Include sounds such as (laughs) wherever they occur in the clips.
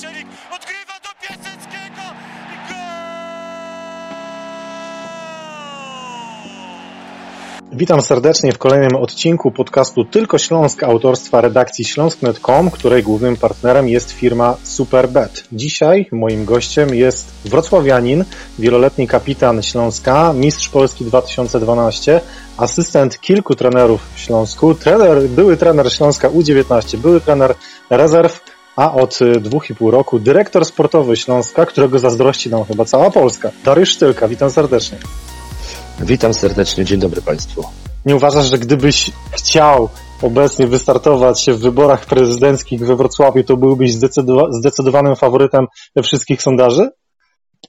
Szczelik odgrywa do Piaseckiego i! Witam serdecznie w kolejnym odcinku podcastu Tylko Śląsk autorstwa redakcji śląsk.com, której głównym partnerem jest firma Superbet. Dzisiaj moim gościem jest wrocławianin, wieloletni kapitan Śląska, mistrz Polski 2012, asystent kilku trenerów w Śląsku, trener, były trener Śląska U19, były trener rezerw, a od dwóch i pół roku dyrektor sportowy Śląska, którego zazdrości nam chyba cała Polska. Dariusz Sztylka, witam serdecznie. Witam serdecznie, dzień dobry Państwu. Nie uważasz, że gdybyś chciał obecnie wystartować w wyborach prezydenckich we Wrocławiu, to byłbyś zdecydowa- zdecydowanym faworytem wszystkich sondaży?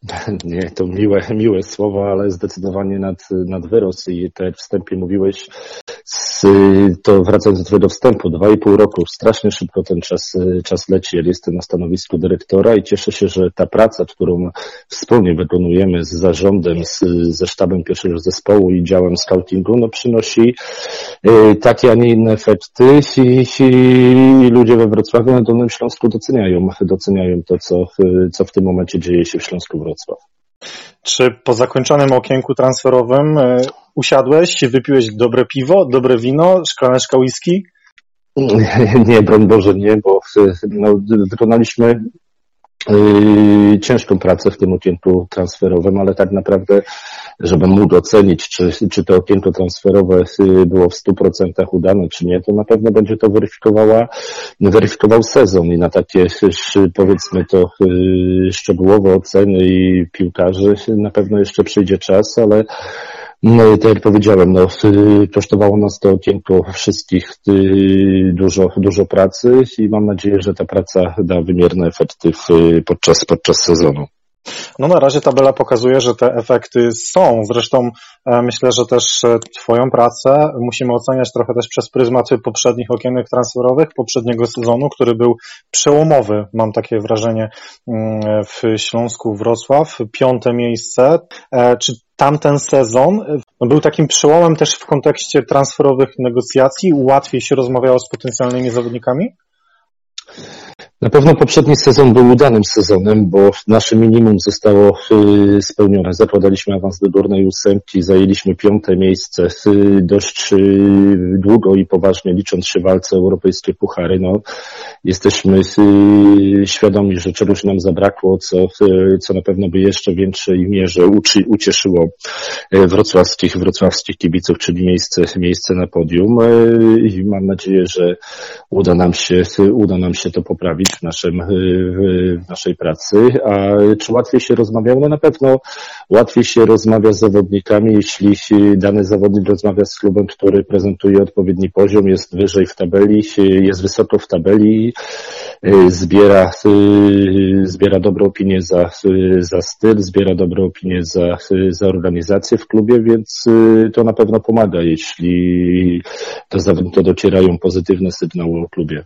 (laughs) Nie, to miłe, miłe słowa, ale zdecydowanie nad, nad wyrost. I tak jak wstępie mówiłeś, z, to wracając do Twojego wstępu, dwa i pół roku, strasznie szybko ten czas, czas leci, ale jestem na stanowisku dyrektora i cieszę się, że ta praca, którą wspólnie wykonujemy z zarządem, z, ze sztabem pierwszego zespołu i działem scoutingu, no przynosi y, takie, a nie inne efekty. I, i ludzie we Wrocławiu na Dolnym Śląsku doceniają, doceniają to, co, co w tym momencie dzieje się w Śląsku Wrocław. Czy po zakończonym okienku transferowym y, usiadłeś, wypiłeś dobre piwo, dobre wino, szklaneczka whisky? Nie, broń Boże, nie, bo no, wykonaliśmy ciężką pracę w tym okienku transferowym, ale tak naprawdę, żeby móc ocenić, czy, czy to okienko transferowe yy, było w 100% udane, czy nie, to na pewno będzie to weryfikowała, weryfikował sezon i na takie, powiedzmy to, yy, szczegółowe oceny i piłkarzy na pewno jeszcze przyjdzie czas, ale no, tak jak powiedziałem, no, kosztowało nas to okienko wszystkich dużo, dużo pracy i mam nadzieję, że ta praca da wymierne efekty w, podczas, podczas sezonu. No na razie tabela pokazuje, że te efekty są. Zresztą e, myślę, że też e, Twoją pracę musimy oceniać trochę też przez pryzmat poprzednich okienek transferowych, poprzedniego sezonu, który był przełomowy, mam takie wrażenie, mm, w Śląsku Wrocław, piąte miejsce. E, czy tamten sezon był takim przełomem też w kontekście transferowych negocjacji? Łatwiej się rozmawiało z potencjalnymi zawodnikami? Na pewno poprzedni sezon był udanym sezonem, bo nasze minimum zostało y, spełnione. Zakładaliśmy awans do górnej ósemki, zajęliśmy piąte miejsce y, dość y, długo i poważnie licząc się walce europejskie puchary. No, jesteśmy świadomi, że czegoś nam zabrakło, co, co na pewno by jeszcze w większej mierze uczy, ucieszyło wrocławskich, wrocławskich kibiców, czyli miejsce, miejsce na podium. I mam nadzieję, że uda nam się, uda nam się to poprawić w, naszym, w naszej pracy. A czy łatwiej się rozmawiało? No na pewno łatwiej się rozmawia z zawodnikami, jeśli dany zawodnik rozmawia z klubem, który prezentuje odpowiedni poziom, jest wyżej w tabeli, jest wysoko w tabeli, zbiera, zbiera dobrą opinię za, za styl, zbiera dobrą opinię za, za organizację w klubie, więc to na pewno pomaga, jeśli do zawodnika docierają pozytywne sygnały o klubie.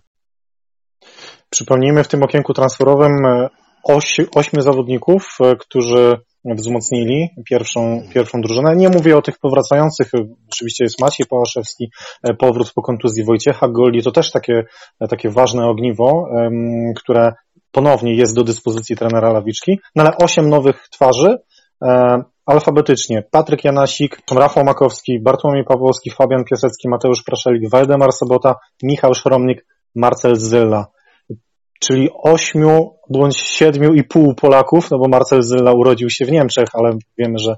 Przypomnijmy, w tym okienku transferowym e, oś, ośmiu zawodników, e, którzy wzmocnili pierwszą, pierwszą drużynę. Nie mówię o tych powracających, oczywiście jest Maciej Pałaszewski, e, powrót po kontuzji Wojciecha Goli, to też takie, takie ważne ogniwo, które ponownie jest do dyspozycji trenera Lawiczki, no ale osiem nowych twarzy, alfabetycznie. Patryk Janasik, Rafał Makowski, Bartłomiej Pawłowski, Fabian Piasecki, Mateusz Praszelik, Waldemar Sobota, Michał Szromnik, Marcel Zylla czyli ośmiu bądź siedmiu i pół Polaków, no bo Marcel Zyla urodził się w Niemczech, ale wiemy, że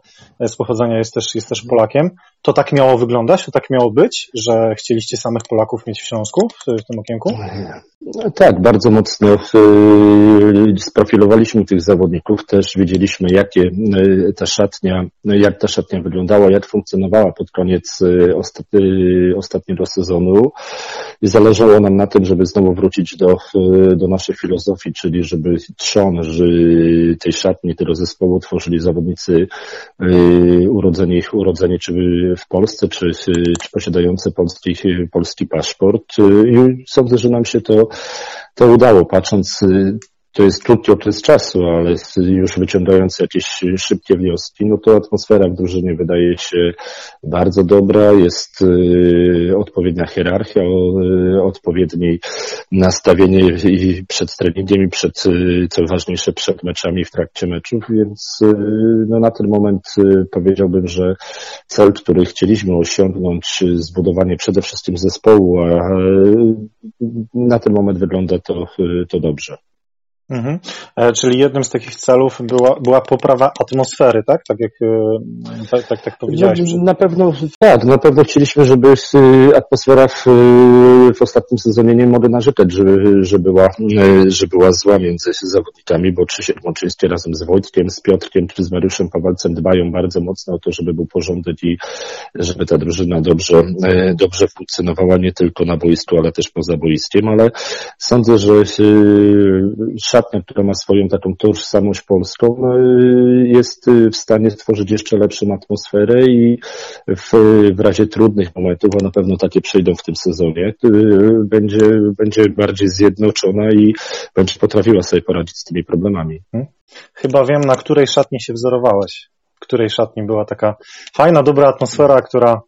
z pochodzenia jest też, jest też Polakiem. To tak miało wyglądać, to tak miało być, że chcieliście samych Polaków mieć w Śląsku w, tym okienku? No, tak, bardzo mocno sprofilowaliśmy tych zawodników, też wiedzieliśmy, jakie y, ta szatnia, jak ta szatnia wyglądała, jak funkcjonowała pod koniec y, ostatniego sezonu. I zależało nam na tym, żeby znowu wrócić do, do naszej filozofii, czyli żeby trzon tej szatni, tego zespołu tworzyli zawodnicy y, urodzeni, urodzeni czy w Polsce, czy, czy posiadający polski, polski paszport. I sądzę, że nam się to, to udało, patrząc to jest krótki okres czasu, ale już wyciągając jakieś szybkie wnioski, no to atmosfera w drużynie wydaje się bardzo dobra, jest odpowiednia hierarchia, odpowiednie nastawienie i przed treningiem i przed, co ważniejsze, przed meczami w trakcie meczów, więc no na ten moment powiedziałbym, że cel, który chcieliśmy osiągnąć, zbudowanie przede wszystkim zespołu, a na ten moment wygląda to, to dobrze. Mhm. E, czyli jednym z takich celów była, była poprawa atmosfery, tak? Tak jak e, tak, tak, tak powiedziałeś. No, na pewno tak, na pewno chcieliśmy, żeby atmosfera w, w ostatnim sezonie nie mogę narzekać, że, że, była, e, że była zła między zawodnikami, bo Krzysiek Mączyński razem z Wojtkiem, z Piotrkiem czy z Mariuszem Pawalcem dbają bardzo mocno o to, żeby był porządek i żeby ta drużyna dobrze, dobrze funkcjonowała nie tylko na boisku, ale też poza boiskiem, ale sądzę, że szatnia, która ma swoją taką tożsamość polską, no, jest w stanie stworzyć jeszcze lepszą atmosferę i w, w razie trudnych momentów, a na pewno takie przejdą w tym sezonie, będzie, będzie bardziej zjednoczona i będzie potrafiła sobie poradzić z tymi problemami. Hmm? Chyba wiem, na której szatni się wzorowałeś. Której szatni była taka fajna, dobra atmosfera, która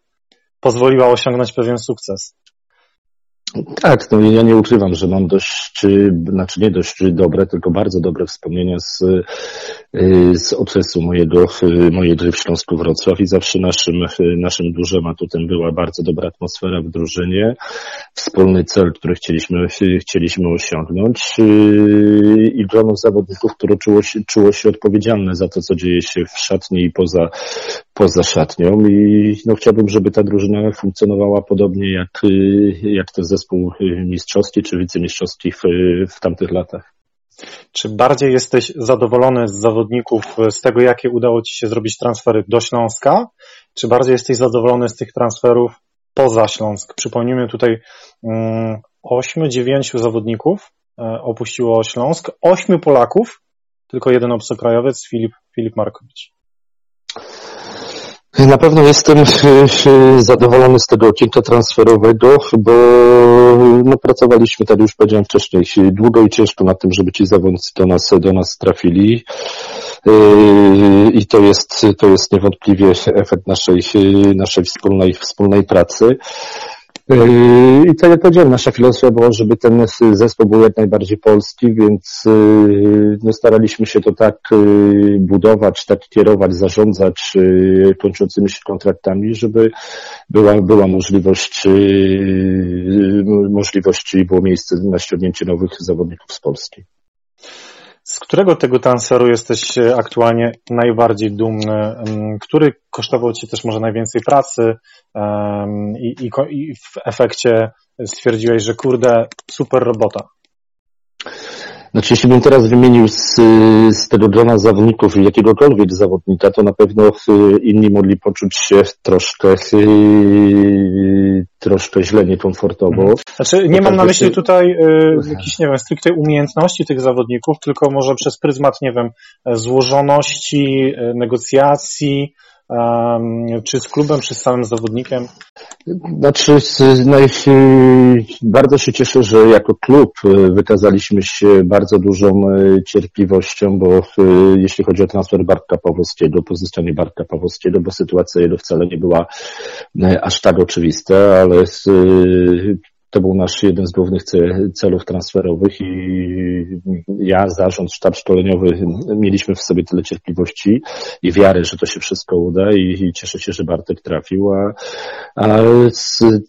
pozwoliła osiągnąć pewien sukces. Tak, no ja nie ukrywam, że mam dość, znaczy nie dość dobre, tylko bardzo dobre wspomnienia z, y, z okresu mojego, y, mojej gry w Śląsku Wrocław i zawsze naszym, naszym dużym atutem była bardzo dobra atmosfera w drużynie, wspólny cel, który chcieliśmy, chcieliśmy osiągnąć y, i grono zawodników, które czuło się, czuło się odpowiedzialne za to, co dzieje się w szatni i poza, poza szatnią. I no, chciałbym, żeby ta drużyna funkcjonowała podobnie jak, jak te zespół mistrzowski czy wicemistrzowski w, w tamtych latach. Czy bardziej jesteś zadowolony z zawodników, z tego, jakie udało Ci się zrobić transfery do Śląska, czy bardziej jesteś zadowolony z tych transferów poza Śląsk? Przypomnijmy tutaj mm, ośmiu, dziewięciu zawodników opuściło Śląsk, ośmiu Polaków, tylko jeden obcokrajowiec, Filip, Filip Markowicz. Na pewno jestem (laughs) zadowolony z tego okienka transferowego, bo no, pracowaliśmy, tak już powiedziałem wcześniej, długo i ciężko nad tym, żeby ci zawodnicy do nas, do nas trafili. E, I to jest, to jest niewątpliwie efekt naszej, naszej wspólnej, wspólnej pracy. Yy, I tak jak powiedziałem, nasza filozofia była, żeby ten zespół był jak najbardziej polski, więc yy, no, staraliśmy się to tak yy, budować, tak kierować, zarządzać kończącymi się kontraktami, żeby była, była możliwość, możliwość i było miejsce na ściągnięcie nowych zawodników z Polski. Z którego tego transferu jesteś e, aktualnie najbardziej dumny? Który kosztował Ci też może najwięcej pracy i, i, i w efekcie stwierdziłeś, że kurde, super robota? Znaczy, jeśli bym teraz wymienił z, z tego grona zawodników jakiegokolwiek zawodnika, to na pewno y, inni mogli poczuć się troszkę, y, troszkę źle, niekomfortowo. Mhm. Znaczy, nie mam na myśli tutaj y, jakichś, nie wiem, stricte umiejętności tych zawodników, tylko może przez pryzmat, nie wiem, złożoności, negocjacji, czy z klubem, czy z samym zawodnikiem? Znaczy, naj, bardzo się cieszę, że jako klub e, wykazaliśmy się bardzo dużą e, cierpliwością, bo e, jeśli chodzi o transfer Bartka Pawłowskiego, pozyskanie Bartka Pawłowskiego, bo sytuacja jego wcale nie była aż tak oczywista, ale to był nasz jeden z głównych celów transferowych i ja, zarząd, sztab szkoleniowy mieliśmy w sobie tyle cierpliwości i wiary, że to się wszystko uda i, i cieszę się, że Bartek trafił, a, a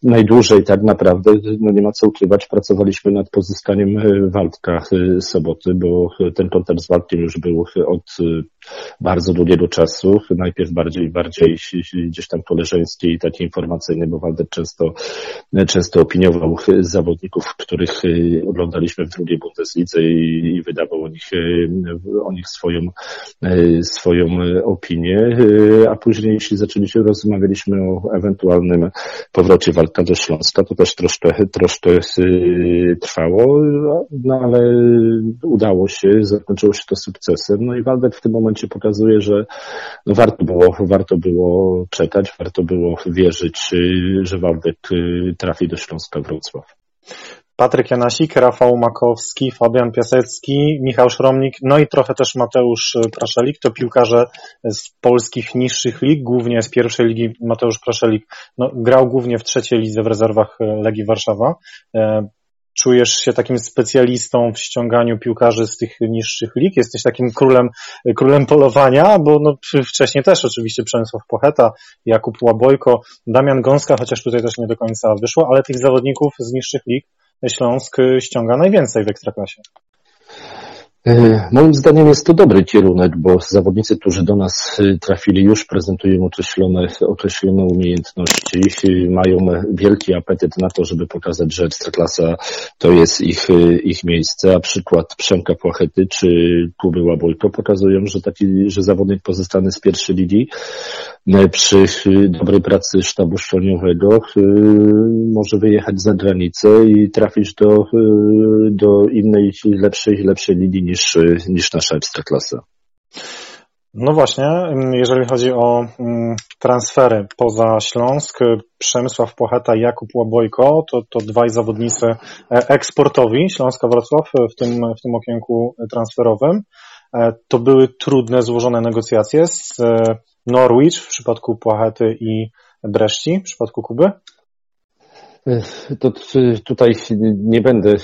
najdłużej tak naprawdę, no nie ma co ukrywać, pracowaliśmy nad pozyskaniem Waldka Soboty, bo ten kontakt z Waldkiem już był od bardzo długiego czasu, najpierw bardziej, bardziej gdzieś tam koleżeńskie i takie informacyjne, bo Waldek często, często opiniował zawodników, których y, oglądaliśmy w drugiej Bundeslidze i, wydawał o nich, y, o nich swoją, y, swoją opinię, a później jeśli zaczęliśmy, rozmawialiśmy o ewentualnym powrocie walka do Śląska, to też troszkę, troszkę trwało, no ale udało się, zakończyło się to sukcesem, no i Waldek w tym momencie pokazuje, że no warto było, warto było czekać, warto było wierzyć, że Waldek trafi do Śląska Wrocław. Patryk Janasik, Rafał Makowski, Fabian Piasecki, Michał Szromnik, no i trochę też Mateusz Praszelik, to piłkarze z polskich niższych lig, głównie z pierwszej ligi Mateusz Praszelik no, grał głównie w trzeciej lidze w rezerwach Legii Warszawa. Czujesz się takim specjalistą w ściąganiu piłkarzy z tych niższych lig? Jesteś takim królem, królem polowania, bo no, wcześniej też oczywiście Przemysław Pocheta, Jakub Łabojko, Damian Gąska, chociaż tutaj też nie do końca wyszło, ale tych zawodników z niższych lig Śląsk ściąga najwięcej w Ekstraklasie. E, moim zdaniem jest to dobry kierunek, bo zawodnicy, którzy do nas e, trafili, już prezentują określone, określone umiejętności, mają wielki apetyt na to, żeby pokazać, że Ekstraklasa to jest ich, e, ich miejsce, a przykład Przemka Płachety czy Kuby Łabojko pokazują, że taki, że zawodnik pozostany z pierwszej ligi przy dobrej pracy sztabu szkoleniowego może wyjechać za granicę i trafić do, do innej, lepszej, lepszej ligi niż, niż nasza ekstraklasa. No właśnie, jeżeli chodzi o mm, transfery poza Śląsk, Przemysław Płacheta i Jakub Łabojko, to, to dwaj zawodnicy e, eksportowi Śląska Wrocław w tym, w tym okienku transferowym. E, to były trudne, złożone negocjacje z e, Norwich w przypadku Płachety i Breszci w przypadku Kuby. To tutaj nie będę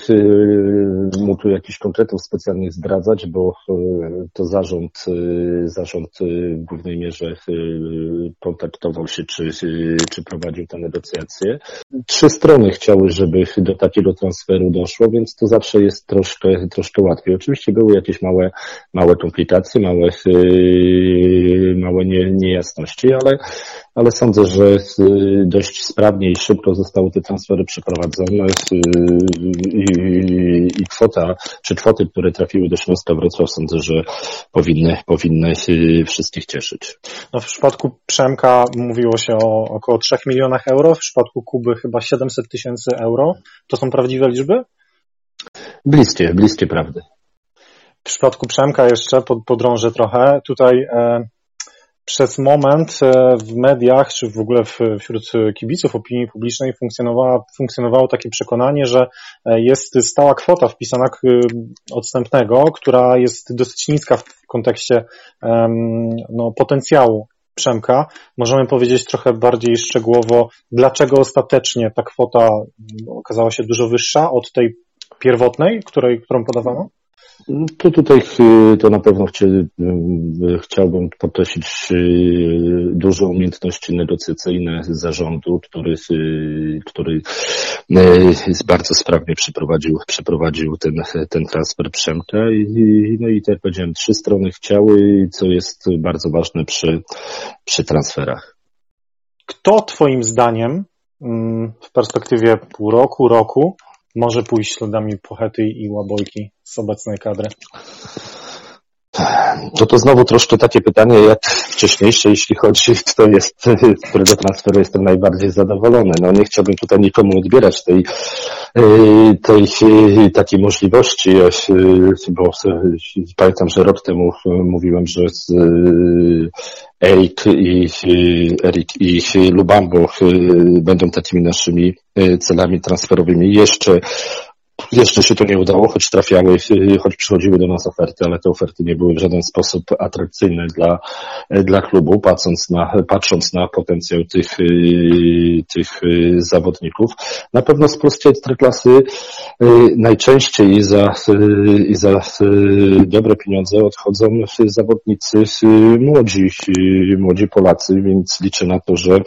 mógł jakichś konkretów specjalnych zdradzać, bo e, to zarząd, zarząd w głównej mierze kontaktował się, czy, czy prowadził te negocjacje. Trzy strony chciały, żeby do takiego transferu doszło, więc to zawsze jest troszkę, troszkę łatwiej. Oczywiście były jakieś małe, małe komplikacje, małe, małe nie, niejasności, ale, ale sądzę, że dość sprawnie i szybko zostały te transfery przeprowadzone i, i kwota, czy kwoty, które trafiły do Śląska Wrocław, sądzę, że powinny, powinny wszystkich cieszyć. No w przypadku Przemka mówiło się o około 3 milionach euro, w przypadku Kuby chyba 700 tysięcy euro. To są prawdziwe liczby? Bliskie, bliskie prawdy. W przypadku Przemka jeszcze podrążę trochę. Tutaj e, przez moment e, w mediach, czy w ogóle wśród kibiców opinii publicznej funkcjonowało, takie przekonanie, że e, jest stała kwota wpisana odstępnego, która jest dosyć niska w kontekście no, potencjału Przemka. Możemy powiedzieć trochę bardziej szczegółowo, dlaczego ostatecznie ta kwota okazała się dużo wyższa od tej pierwotnej, której, którą podawano? To tutaj to na pewno chciałbym podkreślić duże umiejętności negocjacyjne zarządu, który, który bardzo sprawnie przeprowadził, przeprowadził ten, ten transfer Przemka i, no i tak jak powiedziałem, trzy strony chciały, co jest bardzo ważne przy, przy transferach. Kto Twoim zdaniem mm, w perspektywie pół roku, roku może pójść śladami Pochety i Łabojki z obecnej kadry? To to znowu troszkę takie pytanie jak wcześniejsze, jeśli chodzi, kto jest, z którego transferu jestem najbardziej zadowolony. No nie chciałbym tutaj nikomu odbierać tej, tej takiej możliwości, bo pamiętam, że rok temu mówiłem, że z Erik i, Erik i Lubambo będą takimi naszymi celami transferowymi. Jeszcze jeszcze się to nie udało, choć trafiały, choć przychodziły do nas oferty, ale te oferty nie były w żaden sposób atrakcyjne dla, dla klubu, patrząc na, patrząc na potencjał tych, tych zawodników. Na pewno z polskiej ekstraklasy najczęściej za, za dobre pieniądze odchodzą zawodnicy młodzi, młodzi Polacy, więc liczę na to, że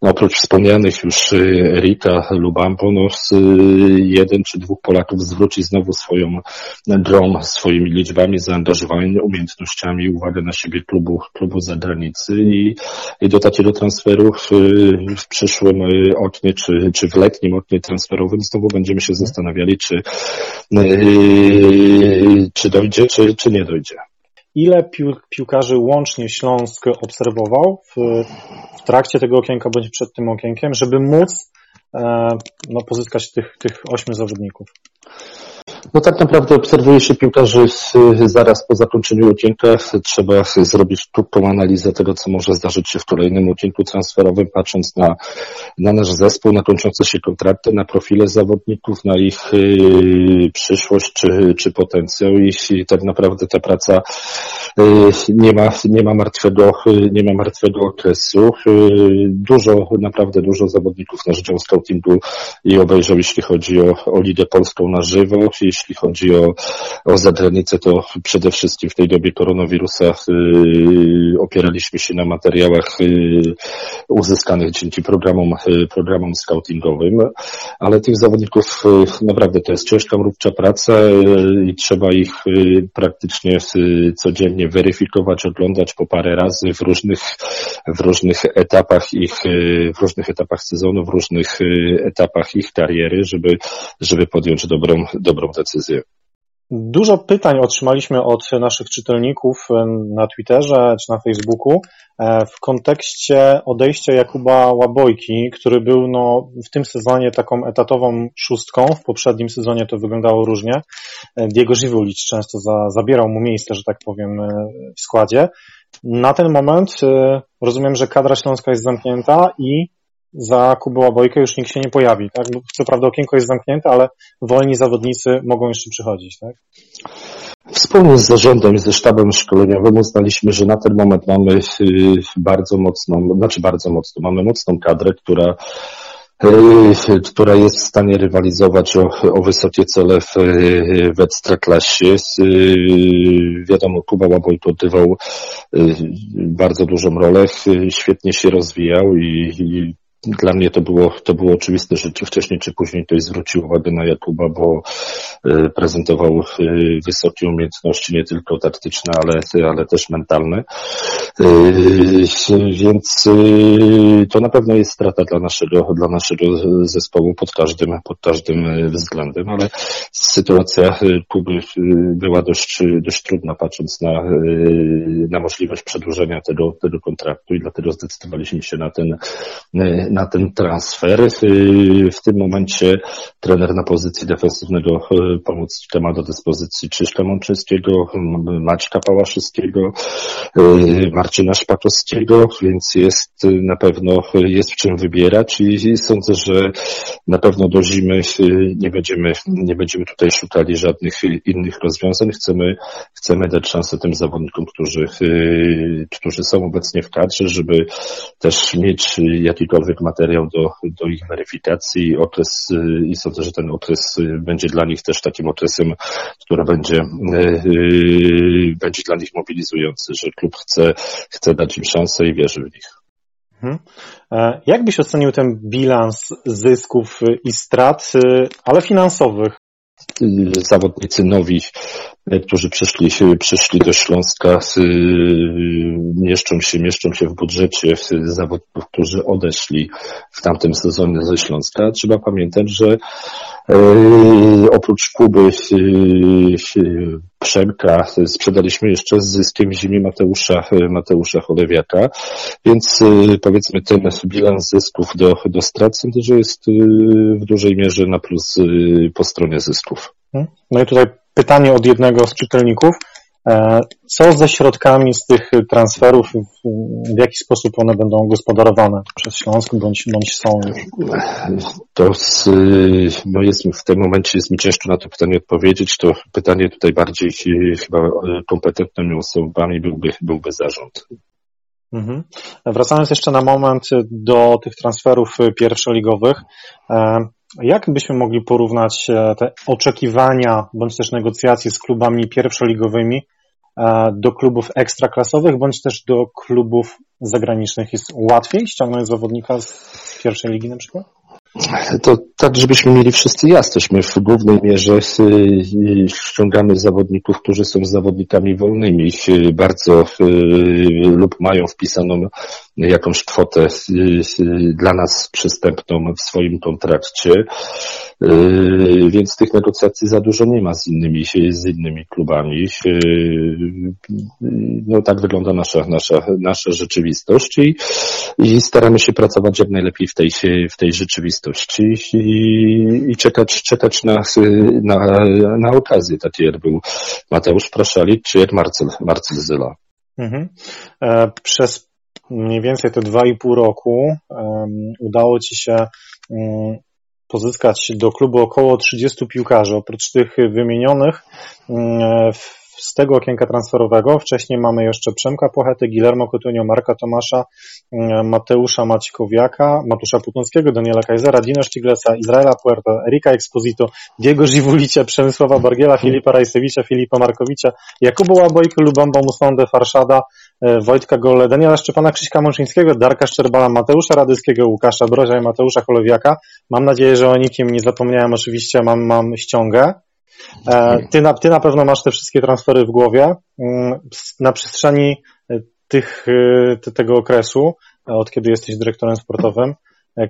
oprócz wspomnianych już Erika Lubampo, no, jeden czy dwóch Polaków zwróci znowu swoją drą, swoimi liczbami, zaangażowaniem, umiejętnościami, uwagę na siebie klubu, klubu zagranicy. I, i do transferu w, przyszłym oknie, czy, czy w letnim oknie transferowym znowu będziemy się zastanawiali, czy, czy dojdzie, czy, czy nie dojdzie. Ile pił, piłkarzy łącznie Śląsk obserwował w, w, trakcie tego okienka bądź przed tym okienkiem, żeby móc no, pozyskać tych, tych ośmiu zawodników. No tak naprawdę obserwuje się piłkarzy zaraz po zakończeniu okienka. Trzeba zrobić krótką analizę tego, co może zdarzyć się w kolejnym okienku transferowym, patrząc na, na nasz zespół, na kończące się kontrakty, na profile zawodników, na ich y, przyszłość czy, czy potencjał i tak naprawdę ta praca y, nie ma, nie ma martwego, y, nie ma martwego okresu. Dużo, naprawdę dużo zawodników nasz dział scoutingu i obejrzał, jeśli chodzi o, o Ligę Polską na żywo, jeśli chodzi o, o zagranicę, to przede wszystkim w tej dobie koronawirusa yy, opieraliśmy się na materiałach yy, uzyskanych dzięki programom, yy, programom scoutingowym, ale tych zawodników naprawdę to jest ciężka, mrówcza praca i trzeba ich praktycznie codziennie weryfikować, oglądać po parę razy w różnych, w różnych etapach ich, w różnych etapach sezonu, w różnych etapach ich kariery, żeby, żeby podjąć dobrą, dobrą decyzję. Dużo pytań otrzymaliśmy od naszych czytelników na Twitterze czy na Facebooku e, w kontekście odejścia Jakuba Łabojki, który był no, w tym sezonie taką etatową szóstką, w poprzednim sezonie to wyglądało różnie. E, Diego Żywulicz często za, zabierał mu miejsce, że tak powiem, e, w składzie. Na ten moment rozumiem, że kadra śląska jest zamknięta i za Kubę Łabojkę już nikt się nie pojawi, tak? Co prawda okienko jest zamknięte, ale wolni zawodnicy mogą jeszcze przychodzić, tak? Wspólnie z zarządem i ze sztabem szkoleniowym uznaliśmy, że na ten moment mamy y, bardzo mocną, znaczy bardzo mocną, mamy mocną kadrę, która y, która jest w stanie rywalizować o, o wysokie cele w, w Ekstraklasie. Y, wiadomo, Kuba Łabojko odgrywał bardzo dużą rolę, świetnie się rozwijał i, i dla mnie to było, to było oczywiste, że czy wcześniej, czy później ktoś zwrócił uwagę na Jakuba, bo e, prezentował e, wysokie umiejętności, nie tylko taktyczne, ale, ale też mentalne. E, więc to na pewno jest strata dla naszego, dla naszego zespołu pod każdym, pod każdym względem, ale sytuacja Kuby była dość, dość trudna, patrząc na, na możliwość przedłużenia tego, tego kontraktu i dlatego zdecydowaliśmy się na ten na ten transfer. W tym momencie trener na pozycji defensywnego y, pomocnika ma do dyspozycji Krzyszka Mączyńskiego, Maćka Pałaszewskiego, y, Marcina Szpakowskiego, więc jest na pewno jest w czym wybierać i sądzę, że na pewno do zimy nie będziemy, nie będziemy tutaj szukali żadnych innych rozwiązań. Chcemy, chcemy dać szansę tym zawodnikom, którzy, którzy są obecnie w kadrze, żeby też mieć jakikolwiek materiał do, do ich weryfikacji. Okres, y, I sądzę, że ten okres y, będzie dla nich też takim okresem, który będzie, y, będzie dla nich mobilizujący, że klub chce, chce dać im szansę i wierzy w nich. Mhm. E, jak byś ocenił ten bilans zysków i strat, ale finansowych zawodnicy nowi, e, którzy przyszli, przyszli do Śląska, mieszczą się, mieszczą się w budżecie zawodników, którzy odeszli w tamtym sezonie ze Śląska. Trzeba pamiętać, że e, oprócz Kuby Przemka sprzedaliśmy jeszcze z zyskiem zimie Mateusza, Mateusza Cholewiaka, więc powiedzmy ten bilans zysków do, do strat sądzę, że jest w dużej mierze na plus po stronie zysków. No i tutaj pytanie od jednego z czytelników. E, co ze środkami z tych transferów, w jaki sposób one będą gospodarowane przez Śląsk, bądź, bądź są już? To z, no jest, w tym momencie jest mi ciężko na to pytanie odpowiedzieć. To pytanie tutaj bardziej chyba kompetentnymi osobami byłby, byłby zarząd. Mhm. Wracając jeszcze na moment do tych transferów pierwszoligowych, e, jak byśmy mogli porównać e, te oczekiwania bądź też negocjacje z klubami pierwszoligowymi e, do klubów ekstraklasowych bądź też do klubów zagranicznych? Jest łatwiej ściągnąć zawodnika z pierwszej ligi na przykład? To tak, żebyśmy mieli wszyscy jasność. My w głównej mierze y, y, ściągamy zawodników, którzy są zawodnikami wolnymi. Y, bardzo lub mają wpisaną jakąś kwotę dla nas przystępną w swoim kontrakcie. Więc tych negocjacji za dużo nie ma z innymi, z innymi klubami. No tak wygląda nasza, nasza, nasza rzeczywistość i, i staramy się pracować jak najlepiej w tej, w tej rzeczywistości. I czekać, czekać na, na, na okazję. Taki był Mateusz Praszalik czy Marcel, Marcel Zyla. Mhm. E, przez mniej więcej te dwa i pół roku um, udało Ci się um, pozyskać do klubu około 30 piłkarzy. Oprócz tych wymienionych um, z tego okienka transferowego. Wcześniej mamy jeszcze Przemka Pochety, Guillermo Coutinho, Marka Tomasza, mm, Mateusza Macikowiaka, Matusza Putuńskiego, Daniela Kajzera, Dino Sztiglesa, Izraela Puerto, Erika Exposito, Diego Żiwulicia, Przemysława Bargiela, Filipa Rajsewicza, Filipa Markowicza, Jakubu Łabojko, Lubamba Musondę, Farszada, e, Wojtka Gole, Daniela Szczepana Krzyśka Mączyńskiego, Darka Szczerbala, Mateusza Radyskiego, Łukasza Brozia i Mateusza Cholowiaka. Mam nadzieję, że o nikim nie zapomniałem. Oczywiście mam, mam ściągę. E, ty na, ty na pewno masz te wszystkie transfery w głowie. Mm, na przestrzeni e, tych, e, tego okresu, od kiedy jesteś dyrektorem sportowym,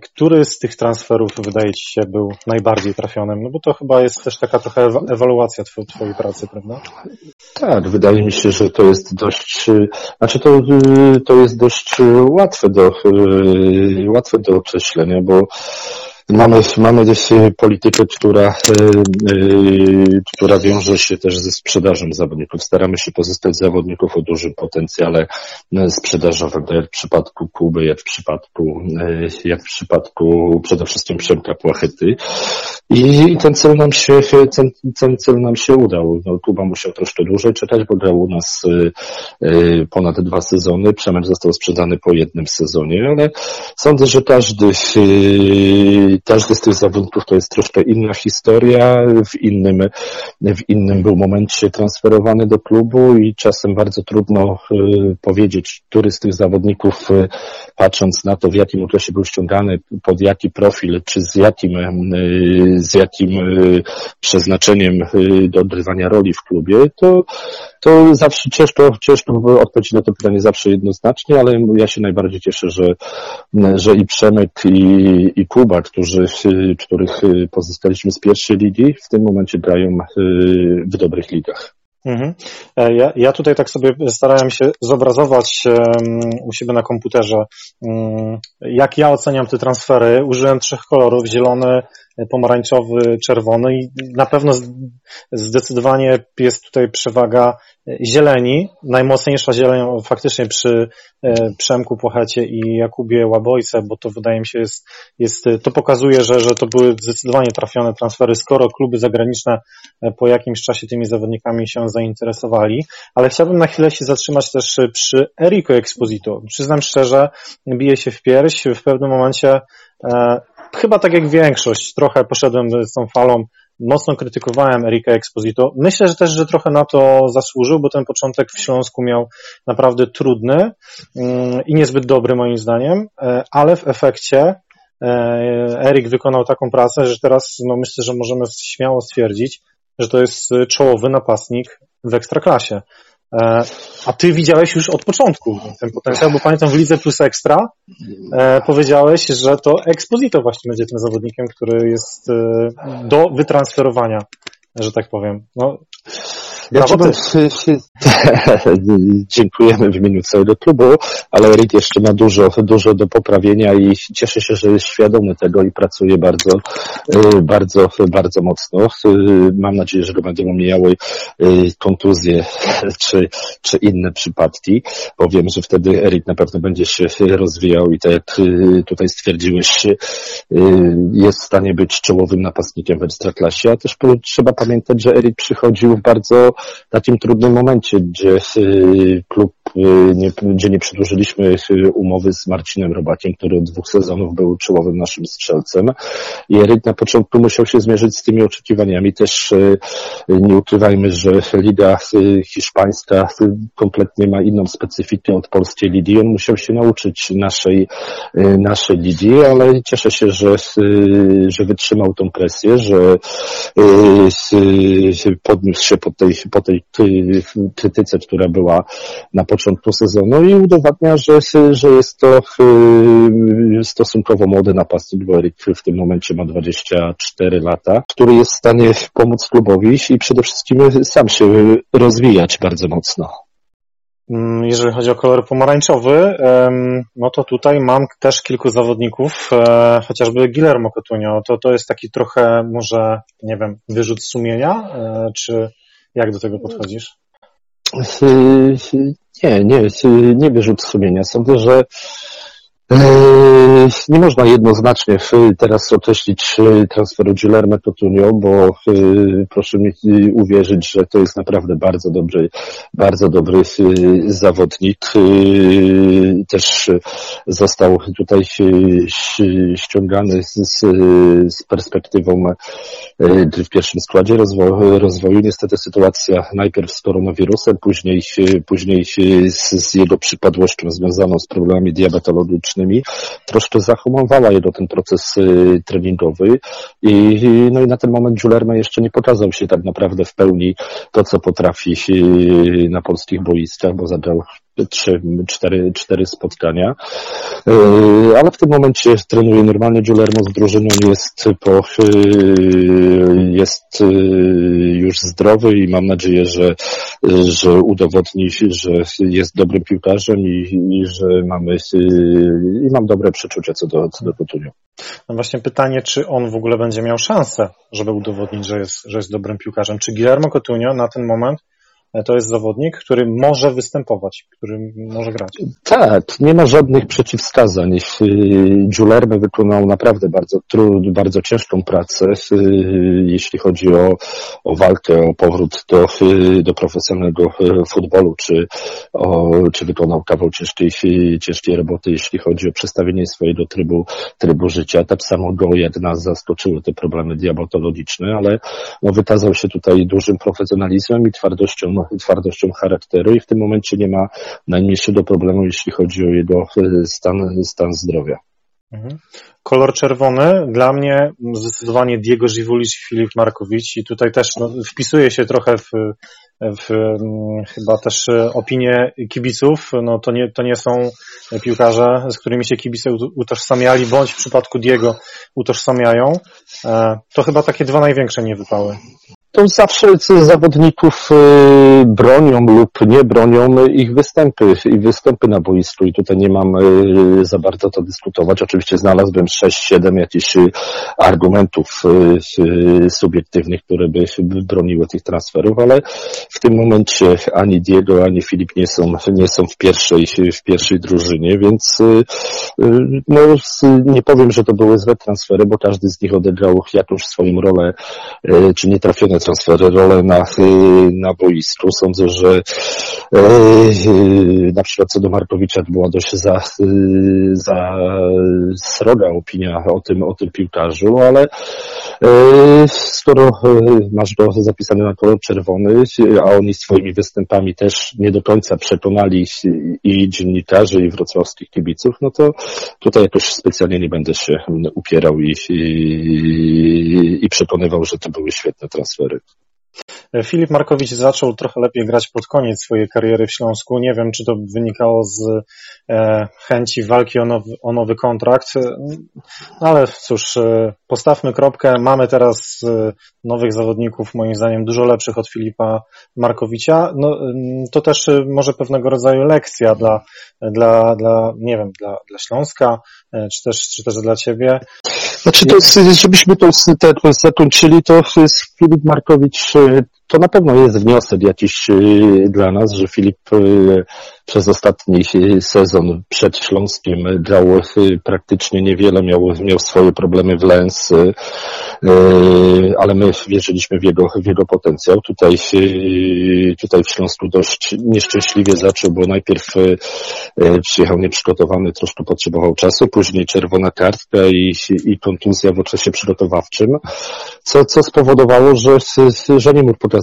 który z tych transferów wydaje Ci się był najbardziej trafionym? No bo to chyba jest też taka trochę ewaluacja Twojej pracy, prawda? Tak, wydaje mi się, że to jest dość, znaczy to, to jest dość łatwe do, łatwe do określenia, bo Mamy, mamy też e, politykę, która, e, e, która wiąże się też ze sprzedażą zawodników. Staramy się pozyskać zawodników o dużym potencjale sprzedażowym, jak w przypadku Kuby, jak w przypadku, jak w przypadku przede wszystkim Przemka Płachety. I ten cel nam się, ten, ten cel nam się udał. No, Kuba musiał troszkę dłużej czekać, bo grał u nas ponad dwa sezony. Przemek został sprzedany po jednym sezonie, ale sądzę, że każdy każdy z tych zawodników to jest troszkę inna historia, w innym, w innym był momencie transferowany do klubu i czasem bardzo trudno y, powiedzieć, który z tych zawodników, y, patrząc na to, w jakim okresie był ściągany, pod jaki profil, czy z jakim, y, z jakim przeznaczeniem do odgrywania roli w klubie, to, to zawsze ciężko, ciężko odpowiedzieć na to pytanie zawsze jednoznacznie, ale ja się najbardziej cieszę, że, że i Przemek, i, i Kuba, którzy którzy, których y, pozyskaliśmy z pierwszej ligi, w tym momencie grają y, w dobrych ligach. Mhm. E, ja, ja tutaj tak sobie starałem się zobrazować u siebie na komputerze, mm, jak ja oceniam te transfery. Użyłem trzech kolorów, zielony, pomarańczowy, czerwony i na pewno zdecydowanie jest tutaj przewaga zieleni, najmocniejsza zieleń faktycznie przy e, Przemku Płochecie i Jakubie Łabojce, bo to wydaje mi się jest, jest to pokazuje, że, że to były zdecydowanie trafione transfery, skoro kluby zagraniczne e, po jakimś czasie tymi zawodnikami się zainteresowali, ale chciałbym na chwilę się zatrzymać też przy Eriko Exposito. Przyznam szczerze, bije się w pierś, w pewnym momencie e, chyba tak jak większość, trochę poszedłem z tą falą, mocno krytykowałem Erika Exposito. Myślę, że też, że trochę na to zasłużył, bo ten początek w Śląsku miał naprawdę trudny mm, i niezbyt dobry moim zdaniem, e, ale w efekcie e, Erik wykonał taką pracę, że teraz no myślę, że możemy śmiało stwierdzić, że to jest czołowy napastnik w ekstraklasie. E, a ty widziałeś już od początku ten potencjał, bo pamiętam w Lidze Plus Ekstra e, powiedziałeś, że to Exposito właśnie będzie tym zawodnikiem, który jest e, do wytransferowania, że tak powiem. No, ja (laughs) dziękujemy w imieniu całego klubu, ale Erik jeszcze ma dużo, dużo do poprawienia i cieszę się, że jest świadomy tego i pracuje bardzo, y, bardzo, bardzo mocno. Y, mam nadzieję, że go będą omijały y, kontuzje (laughs) czy, czy inne przypadki, bo wiem, że wtedy Erik na pewno będzie się rozwijał i tak jak tutaj stwierdziłeś, jest w stanie być czołowym napastnikiem w Ekstraklasie, a też trzeba pamiętać, że Erik przychodził w bardzo takim trudnym momencie, gdzie y, klub, nie, gdzie nie przedłużyliśmy y, umowy z Marcinem Robakiem, który od dwóch sezonów był czołowym naszym strzelcem. I Eryk na początku musiał się zmierzyć z tymi oczekiwaniami. Też nie ukrywajmy, że Liga Hiszpańska kompletnie ma inną specyfikę od polskiej ligi. On musiał się nauczyć naszej, naszej ligi, ale cieszę się, że, że wytrzymał tą presję, że podniósł się po tej, po tej krytyce, która była na początku sezonu i udowadnia, że, że jest to y, stosunkowo młody napastnik, bo Erik w tym momencie ma 24 lata, który jest w stanie pomóc klubowi i przede wszystkim sam się rozwijać bardzo mocno. Mm, jeżeli chodzi o kolor pomarańczowy, no to tutaj mam też kilku zawodników, e, chociażby Guillermo Cotunio. To, to jest taki trochę, może, nie wiem, wyrzut sumienia, e, czy jak do tego podchodzisz? Nie, nie, nie wyrzut sumienia. Sądzę, że nie można jednoznacznie teraz określić transferu Guillermo Cotunio, bo proszę mi uwierzyć, że to jest naprawdę bardzo dobry, bardzo dobry zawodnik. Też został tutaj ściągany z, z perspektywą w pierwszym składzie rozwoju, rozwoju. Niestety sytuacja najpierw z koronawirusem, później, później z, z jego przypadłością związaną z problemami diabetologicznymi troszkę zahamowała jego ten proces y, treningowy. I no i na ten moment Julerme jeszcze nie pokazał się tak naprawdę w pełni to, co potrafi y, na polskich boiskach, bo zabrał trzy, cztery, cztery spotkania, e, ale w tym momencie trenuje normalnie Giulermo z drużyną, jest po, e, jest e, już zdrowy i mam nadzieję, że, że udowodni, że jest dobrym piłkarzem i, i że mamy i mam dobre przeczucie co do, co do Coutinho. No właśnie pytanie, czy on w ogóle będzie miał szansę, żeby udowodnić, że jest, że jest dobrym piłkarzem. Czy Guillermo Coutinho na ten moment to jest zawodnik, który może występować, który może grać. Tak, nie ma żadnych przeciwwskazań. Giulerme wykonał naprawdę bardzo trud, bardzo ciężką pracę, jeśli chodzi o, o walkę, o powrót do, do profesjonalnego futbolu, czy, o, czy wykonał kawał ciężkiej, ciężkiej roboty, jeśli chodzi o przestawienie swojego trybu, trybu życia. Tak samo go jak nas zaskoczyły te problemy diabetologiczne, ale no, wykazał się tutaj dużym profesjonalizmem i twardością twardością charakteru i w tym momencie nie ma najmniejszego problemu, jeśli chodzi o jego e, stan, stan zdrowia. Mhm. Kolor czerwony dla mnie zdecydowanie Diego Żywulicz i Filip Markowicz i tutaj też no, wpisuje się trochę w, w mm, chyba też opinie kibiców. No, to, nie, to nie są piłkarze, z którymi się kibice utożsamiali, bądź w przypadku Diego utożsamiają. E, to chyba takie dwa największe niewypały to zawsze zawodników y, bronią lub nie bronią ich występy i występy na boisku i tutaj nie mam y, za bardzo to dyskutować. Oczywiście znalazłbym 6-7 jakichś y, argumentów subiektywnych, które by broniły tych transferów, ale w tym momencie ani Diego, ani Filip nie są, nie są w pierwszej, w pierwszej drużynie, więc no, nie powiem, że to były złe transfery, bo każdy z nich odegrał jakąś swoją rolę, czy nie trafione transfery, rolę na, na boisku. Sądzę, że e, na przykład co do Markowicza była dość za, za sroga opinia o tym, o tym piłkarzu, ale e, skoro e, masz go zapisany na kolor czerwony, a oni swoimi występami też nie do końca przekonali i dziennikarzy, i wrocławskich kibiców, no to tutaj jakoś specjalnie nie będę się upierał i, i, i przekonywał, że to były świetne transfery. Filip Markowicz zaczął trochę lepiej grać pod koniec swojej kariery w Śląsku. Nie wiem, czy to wynikało z e, chęci walki o nowy, o nowy kontrakt, no ale cóż, e, postawmy kropkę. Mamy teraz e, nowych zawodników, moim zdaniem dużo lepszych od Filipa Markowicza. No, to też może pewnego rodzaju lekcja dla, dla, dla nie wiem, dla, dla Śląska, czy też, czy też dla Ciebie. Znaczy, to, żebyśmy to zakończyli, to Filip Markowicz to na pewno jest wniosek jakiś y, dla nas, że Filip y, przez ostatni sezon przed Śląskiem grał praktycznie niewiele, miał, miał swoje problemy w Lens, ale my wierzyliśmy w jego, w jego potencjał. Tutaj, tutaj w Śląsku dość nieszczęśliwie zaczął, bo najpierw przyjechał nieprzygotowany, troszkę potrzebował czasu, później czerwona kartka i, i kontuzja w okresie przygotowawczym, co, co spowodowało, że, że nie mógł pokazać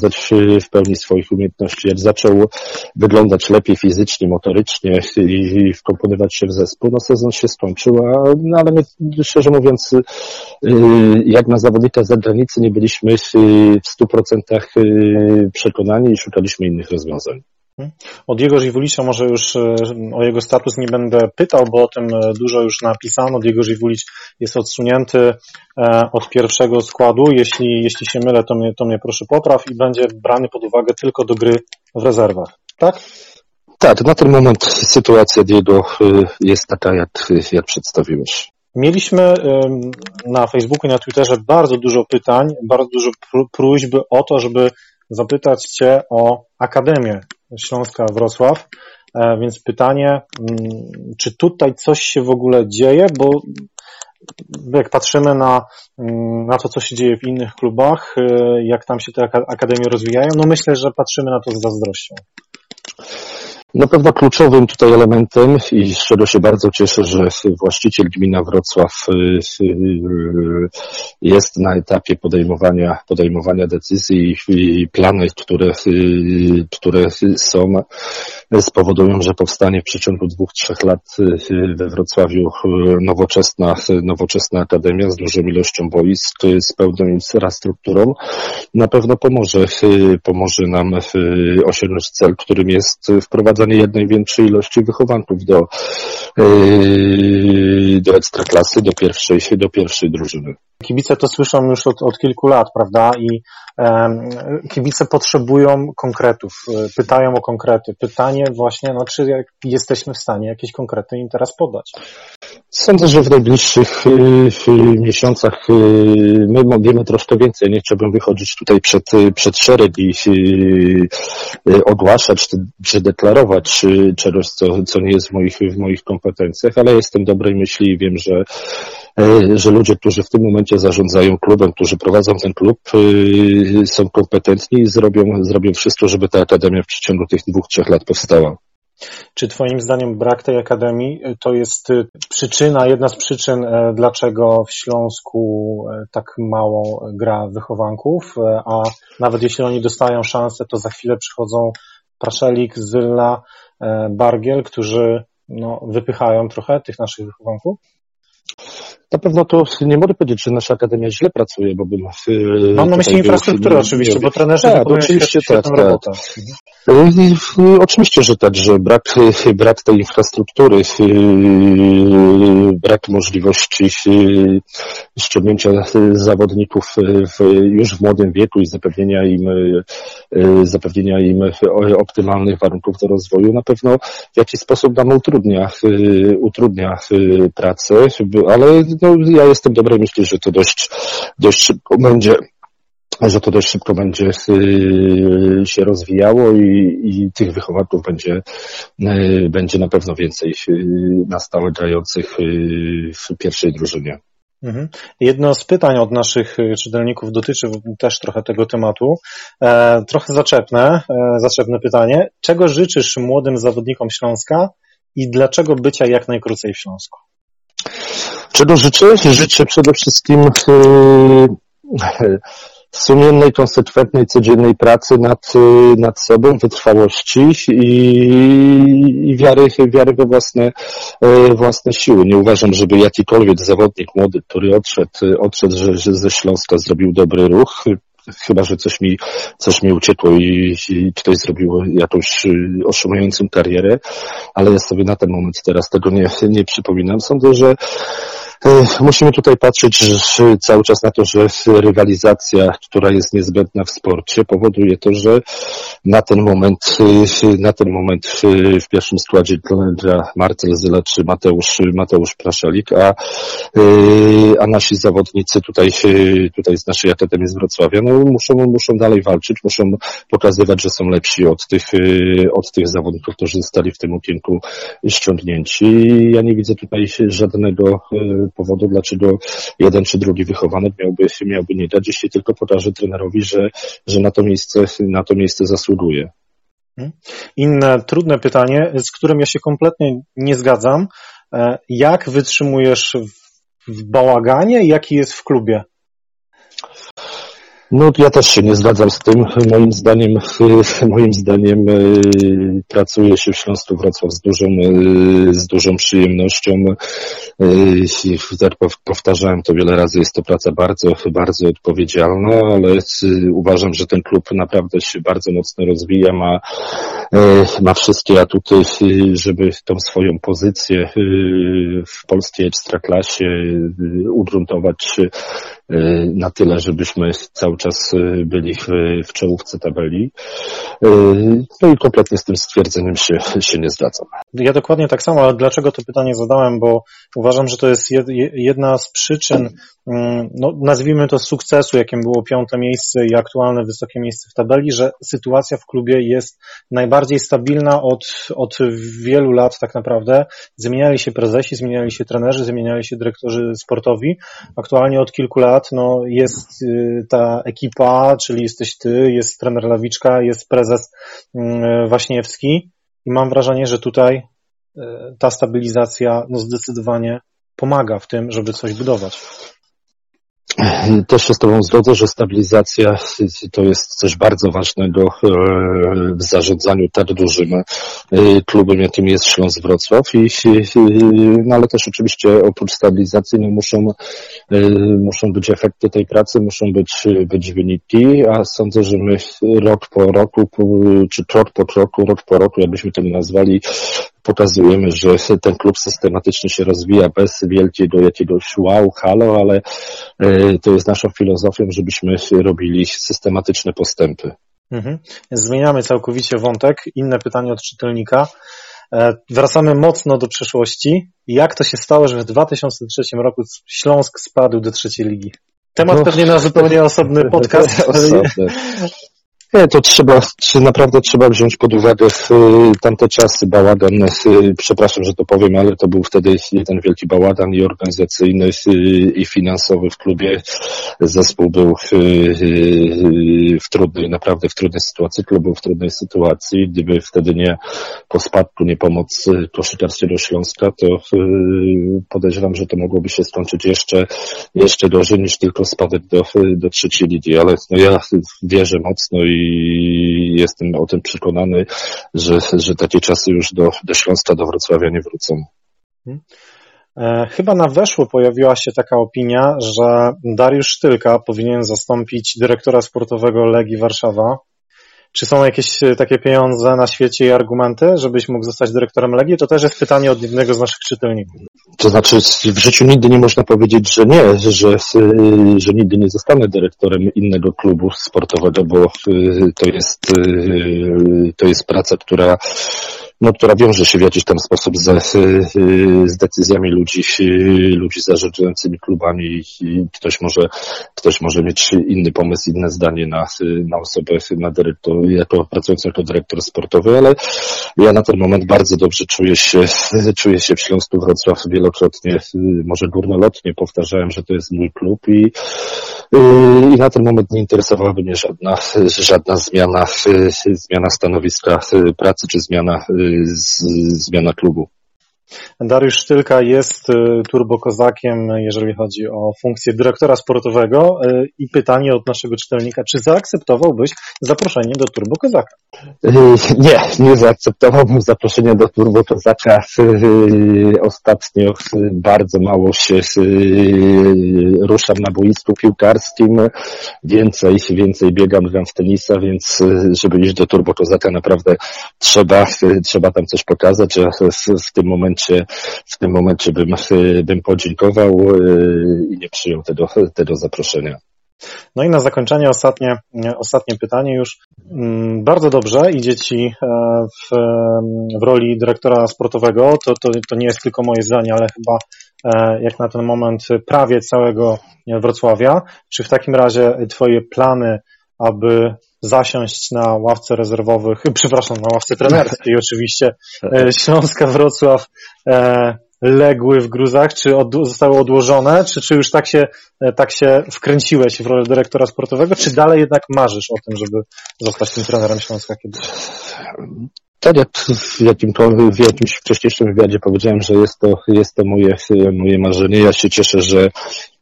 w pełni swoich umiejętności. Jak zaczął wyglądać lepiej fizycznie, motorycznie i wkomponować się w zespół, no sezon się skończył, a, no ale my, szczerze mówiąc, y, jak na zawodnika z zagranicy nie byliśmy w stu procentach y, przekonani i szukaliśmy innych rozwiązań. Od jego Żywulicza może już y, o jego status nie będę pytał, bo o tym dużo już napisano. Diego Żywulicz jest odsunięty e, od pierwszego składu. Jeśli, jeśli się mylę, to mnie, to mnie proszę popraw i będzie brany pod uwagę tylko do gry w rezerwach. Tak? Tak, na ten moment sytuacja Diego jest taka, jak, jak przedstawiłeś. Mieliśmy na Facebooku i na Twitterze bardzo dużo pytań, bardzo dużo próśby o to, żeby zapytać Cię o Akademię Śląska Wrocław. E, więc pytanie, czy tutaj coś się w ogóle dzieje, bo jak patrzymy na, na to, co się dzieje w innych klubach, e, jak tam się te akademie rozwijają, no myślę, że patrzymy na to z zazdrością. Na pewno kluczowym tutaj elementem i z czego się bardzo cieszę, że właściciel gmina Wrocław y, y, jest na etapie podejmowania, podejmowania decyzji i plany, które, y, które są, spowodują, że powstanie w przeciągu dwóch, trzech lat we Wrocławiu nowoczesna, nowoczesna akademia z dużą ilością boisk, z pełną infrastrukturą. Na pewno pomoże, pomoże nam osiągnąć cel, którym jest wprowadzenie wprowadzanie jak największej ilości wychowanków do, yy, do ekstraklasy, do pierwszej, do pierwszej drużyny. Kibice to słyszą już od, od kilku lat, prawda? I um, kibice potrzebują konkretów, pytają o konkrety. Pytanie właśnie, no, czy jesteśmy w stanie jakieś konkrety im teraz podać? Sądzę, że w najbliższych y, miesiącach y, my wiemy troszkę więcej. Nie chciałbym wychodzić tutaj przed, przed szereg i y, ogłaszać czy deklarować czegoś, co, co nie jest w moich, w moich kompetencjach, ale jestem dobrej myśli i wiem, że, że ludzie, którzy w tym momencie zarządzają klubem, którzy prowadzą ten klub, są kompetentni i zrobią, zrobią wszystko, żeby ta akademia w przeciągu tych dwóch, trzech lat powstała. Czy Twoim zdaniem brak tej akademii y, to jest przyczyna, jedna z przyczyn, dlaczego w Śląsku tak mało gra wychowanków, a nawet jeśli oni dostają szansę, to za chwilę przychodzą Praszelik, Zylla, Bargiel, którzy no, wypychają trochę tych naszych wychowanków? Na pewno to nie mogę powiedzieć, że nasza akademia źle pracuje, bo bym. Mam na myśli infrastrukturę był, oczywiście, nie, bo trenerzy tak, oczywiście tak, tak. Robotę. Oczywiście, że tak, że brak, brak tej infrastruktury, brak możliwości ściągnięcia zawodników już w młodym wieku i zapewnienia im, zapewnienia im optymalnych warunków do rozwoju na pewno w jakiś sposób nam utrudnia, utrudnia pracę, ale no, ja jestem dobrej myśli, że to dość, dość szybko będzie że to dość szybko będzie y, się rozwijało i, i tych wychowanków będzie, y, będzie na pewno więcej y, na stałe grających w pierwszej drużynie. Mhm. Jedno z pytań od naszych czytelników dotyczy też trochę tego tematu. E, trochę zaczepne, e, zaczepne pytanie. Czego życzysz młodym zawodnikom Śląska i dlaczego bycia jak najkrócej w Śląsku? Czego życzę? Życzę przede wszystkim sumiennej, konsekwentnej, codziennej pracy nad, nad sobą, wytrwałości i, i wiary, wiary we własne, yy, własne siły. Nie uważam, żeby jakikolwiek zawodnik młody, który odszedł, odszedł że, że ze Śląska zrobił dobry ruch, chyba, że coś mi, coś mi uciekło i, i ktoś zrobił jakąś oszumującą karierę, ale ja sobie na ten moment teraz tego nie, nie przypominam. Sądzę, że E, musimy tutaj patrzeć cały czas na to, że rywalizacja, która jest niezbędna w sporcie, powoduje to, że na ten moment, e, na ten moment w pierwszym składzie gra Marcel Zyla czy Mateusz, Mateusz Praszalik, a, a nasi zawodnicy tutaj, tutaj z naszej Akademii z Wrocławia, no muszą, muszą dalej walczyć, muszą pokazywać, że są lepsi od tych, od tych zawodników, którzy zostali w tym okienku ściągnięci. Ja nie widzę tutaj żadnego powodu, dlaczego jeden czy drugi wychowanek miałby, miałby nie dać, jeśli tylko pokaże trenerowi, że, że na, to miejsce, na to miejsce zasługuje. Mhm. Inne trudne pytanie, z którym ja się kompletnie nie zgadzam. E, jak wytrzymujesz w bałaganie? Jaki jest w klubie? No ja też się nie zgadzam z tym. Moim zdaniem, (laughs) moim zdaniem e, pracuje się w Śląsku Wrocław z dużą, e, z dużą przyjemnością. E, powtarzałem to wiele razy, jest to praca bardzo, bardzo odpowiedzialna, ale uważam, że ten klub naprawdę się bardzo mocno rozwija, ma, ma wszystkie atuty, żeby tą swoją pozycję w polskiej ekstraklasie ugruntować na tyle, żebyśmy cały czas byli w, w czołówce tabeli. No i kompletnie z tym stwierdzeniem się, się nie zgadzam. Ja dokładnie tak samo, ale dlaczego to pytanie zadałem, bo uważam, że to jest jedna z przyczyn, mm, no, nazwijmy to sukcesu, jakim było piąte miejsce i aktualne wysokie miejsce w tabeli, że sytuacja w klubie jest najbardziej stabilna od, od wielu lat tak naprawdę. Zmieniali się prezesi, zmieniali się trenerzy, zmieniali się dyrektorzy sportowi. Aktualnie od kilku lat no, jest y, ta ekipa, czyli jesteś ty, jest trener Lawiczka, jest prezes mm, Waśniewski i mam wrażenie, że tutaj y, ta stabilizacja no, zdecydowanie pomaga w tym, żeby coś budować. (clears throat) Też się z Tobą zgodzę, że stabilizacja to jest coś bardzo ważnego e, w zarządzaniu tak dużym e, klubem, jakim jest Śląsk Wrocław. I, no ale też oczywiście oprócz stabilizacji no muszą, e, muszą być efekty tej pracy, muszą być, być wyniki, a sądzę, że my rok po roku, czy krok po kroku, rok po roku, jakbyśmy to nazwali, pokazujemy, że ten klub systematycznie się rozwija bez wielkiego jakiegoś wow, halo, ale e, to jest naszą filozofią, żebyśmy robili systematyczne postępy. Mhm. Zmieniamy całkowicie wątek. Inne pytanie od czytelnika. E, wracamy mocno do przeszłości. Jak to się stało, że w 2003 roku Śląsk spadł do trzeciej ligi? Temat no, pewnie na zupełnie osobny (laughs) podcast. Osobny. (laughs) Nie, to trzeba, czy naprawdę trzeba wziąć pod uwagę y, tamte czasy, bałagan, y, przepraszam, że to powiem, ale to był wtedy jeden wielki bałagan i organizacyjny y, i finansowy w klubie. Zespół był w trudnej, naprawdę w trudnej sytuacji, klub był w trudnej sytuacji. Gdyby wtedy nie po spadku, nie pomoc koszykarskiego Śląska, to podejrzewam, że to mogłoby się skończyć jeszcze, jeszcze gorzej niż tylko spadek do, do trzeciej ligi, ale no ja wierzę mocno i i jestem o tym przekonany, że, że takie czasy już do, do Śląska, do Wrocławia nie wrócą. Hmm. E, chyba na weszło pojawiła się taka opinia, że Dariusz Sztylka powinien zastąpić dyrektora sportowego Legii Warszawa. Czy są jakieś e, takie pieniądze na świecie i argumenty, żebyś mógł zostać dyrektorem Legii? To też jest pytanie od jednego z naszych czytelników. To znaczy, w życiu nigdy nie można powiedzieć, że nie, że, że nigdy nie zostanę dyrektorem innego klubu sportowego, bo to jest, to jest praca, która no, która wiąże się w jakiś tam sposób z, z decyzjami ludzi, ludzi zarządzającymi klubami i ktoś może, ktoś może mieć inny pomysł, inne zdanie na, na osobę, na dyrektor, jako pracującą jako dyrektor sportowy, ale ja na ten moment bardzo dobrze czuję się, czuję się w Śląsku Wrocław wielokrotnie, może górnolotnie powtarzałem, że to jest mój klub i, i na ten moment nie interesowałaby mnie żadna, żadna zmiana, zmiana stanowiska pracy czy zmiana zmiana klubu. Dariusz Sztylka jest y, turbokozakiem, jeżeli chodzi o funkcję dyrektora sportowego y, i pytanie od naszego czytelnika, czy zaakceptowałbyś zaproszenie do turbokozaka? Y, nie, nie zaakceptowałbym zaproszenia do turbokozaka. Ostatnio bardzo mało się ruszam na boisku piłkarskim, więcej, więcej biegam, gram w tenisa, więc żeby iść do turbokozaka naprawdę trzeba, trzeba tam coś pokazać, a w tym momencie momencie, w tym momencie bym, (laughs) bym podziękował e, i nie przyjął tego, tego zaproszenia. No i na zakończenie ostatnie, ostatnie pytanie już. Mm, bardzo dobrze idzie Ci e, w, w roli dyrektora sportowego. To, to, to nie jest tylko moje zdanie, ale chyba e, jak na ten moment prawie całego Wrocławia. Czy w takim razie Twoje plany, aby zasiąść na ławce rezerwowych, (laughs) przepraszam, na ławce trenerskiej oczywiście, e, Śląska Wrocław e, legły w gruzach, czy od, zostały odłożone, czy, czy już tak się, e, tak się wkręciłeś w rolę dyrektora sportowego, czy dalej jednak marzysz o tym, żeby zostać tym trenerem Śląska kiedyś? Tak jak w, jakim, w jakimś wcześniejszym wywiadzie powiedziałem, że jest to, jest to moje, moje marzenie. Ja się cieszę, że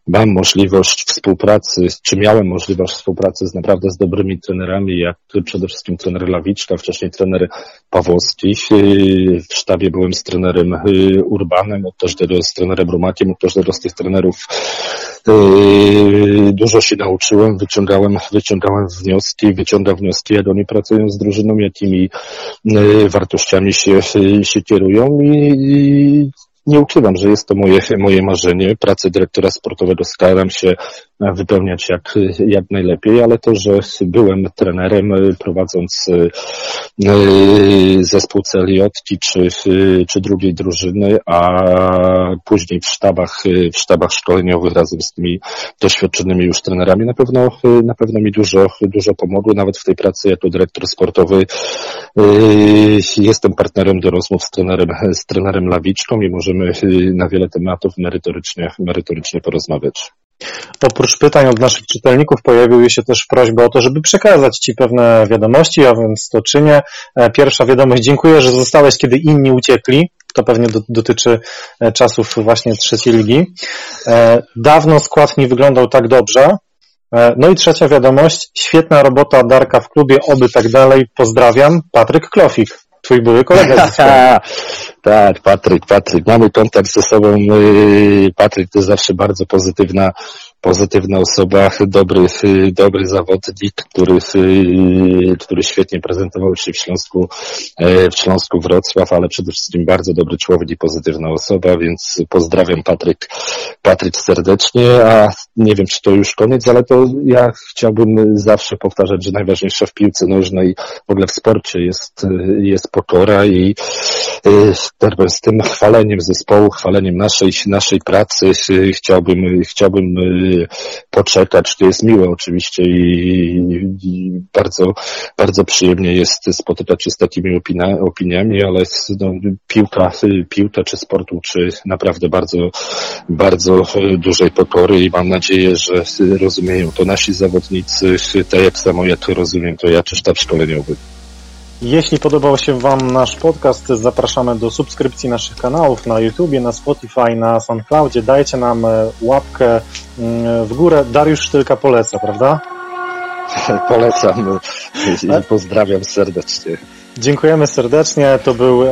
mam możliwość współpracy, czy miałem możliwość współpracy z naprawdę z dobrymi trenerami, jak przede wszystkim trener Lawiczka, wcześniej trener Pawłowski. W sztabie byłem z trenerem y, Urbanem, od każdego z trenerem Rumakiem, od każdego z tych trenerów y, dużo się nauczyłem, wyciągałem, wyciągałem wnioski, wyciągam wnioski, jak oni pracują z drużyną, jakimi y, wartościami się, się kierują i nie ukrywam, że jest to moje, moje marzenie. Pracę dyrektora sportowego staram się wypełniać jak, jak najlepiej, ale to, że byłem trenerem prowadząc zespół Celiotki czy, czy drugiej drużyny, a później w sztabach, w sztabach szkoleniowych razem z tymi doświadczonymi już trenerami na pewno, na pewno mi dużo, dużo pomogło, nawet w tej pracy jako dyrektor sportowy jestem partnerem do rozmów z trenerem, z trenerem Lawiczką i możemy na wiele tematów merytorycznie, merytorycznie porozmawiać. Oprócz pytań od naszych czytelników pojawiły się też prośby o to, żeby przekazać Ci pewne wiadomości, a więc to czynię. E, pierwsza wiadomość, dziękuję, że zostałeś, kiedy inni uciekli. To pewnie do, dotyczy e, czasów właśnie trzeciej ligi. E, dawno skład nie wyglądał tak dobrze. No i trzecia wiadomość, świetna robota Darka w klubie, oby tak dalej. Pozdrawiam, Patryk Klofik, twój były kolega. (laughs) tak, Patryk, Patryk, mamy kontakt ze sobą. Patryk to jest zawsze bardzo pozytywna pozytywna osoba, dobry, dobry zawodnik, który, który świetnie prezentował się w Śląsku, e, w Śląsku Wrocław, ale przede wszystkim bardzo dobry człowiek i pozytywna osoba, więc pozdrawiam Patryk, Patryk serdecznie, a nie wiem, czy to już koniec, ale to ja chciałbym zawsze powtarzać, że najważniejsze w piłce nożnej, w ogóle w sporcie jest, jest pokora i e, z tym chwaleniem zespołu, chwaleniem naszej, naszej pracy. Chciałbym, chciałbym poczekać. To jest miłe oczywiście i, bardzo, bardzo przyjemnie jest spotykać się z takimi opinia, opiniami, ale no, piłka, piłka czy sport uczy naprawdę bardzo, bardzo dużej pokory i mam nadzieję, że rozumieją to nasi zawodnicy, tak jak samo jak rozumiem to ja czy sztab szkoleniowy. Jeśli podobał się Wam nasz podcast, zapraszamy do subskrypcji naszych kanałów na YouTubie, na Spotify, na SoundCloudzie. Dajcie nam e, łapkę mm, w górę. Dariusz Sztylka poleca, prawda? (laughs) Polecam i pozdrawiam serdecznie. Dziękujemy serdecznie. To był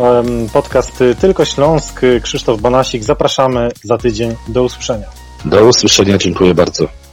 podcast Tylko Śląsk. Krzysztof Banasik. Zapraszamy za tydzień. Do usłyszenia. Do usłyszenia. Dziękuję bardzo.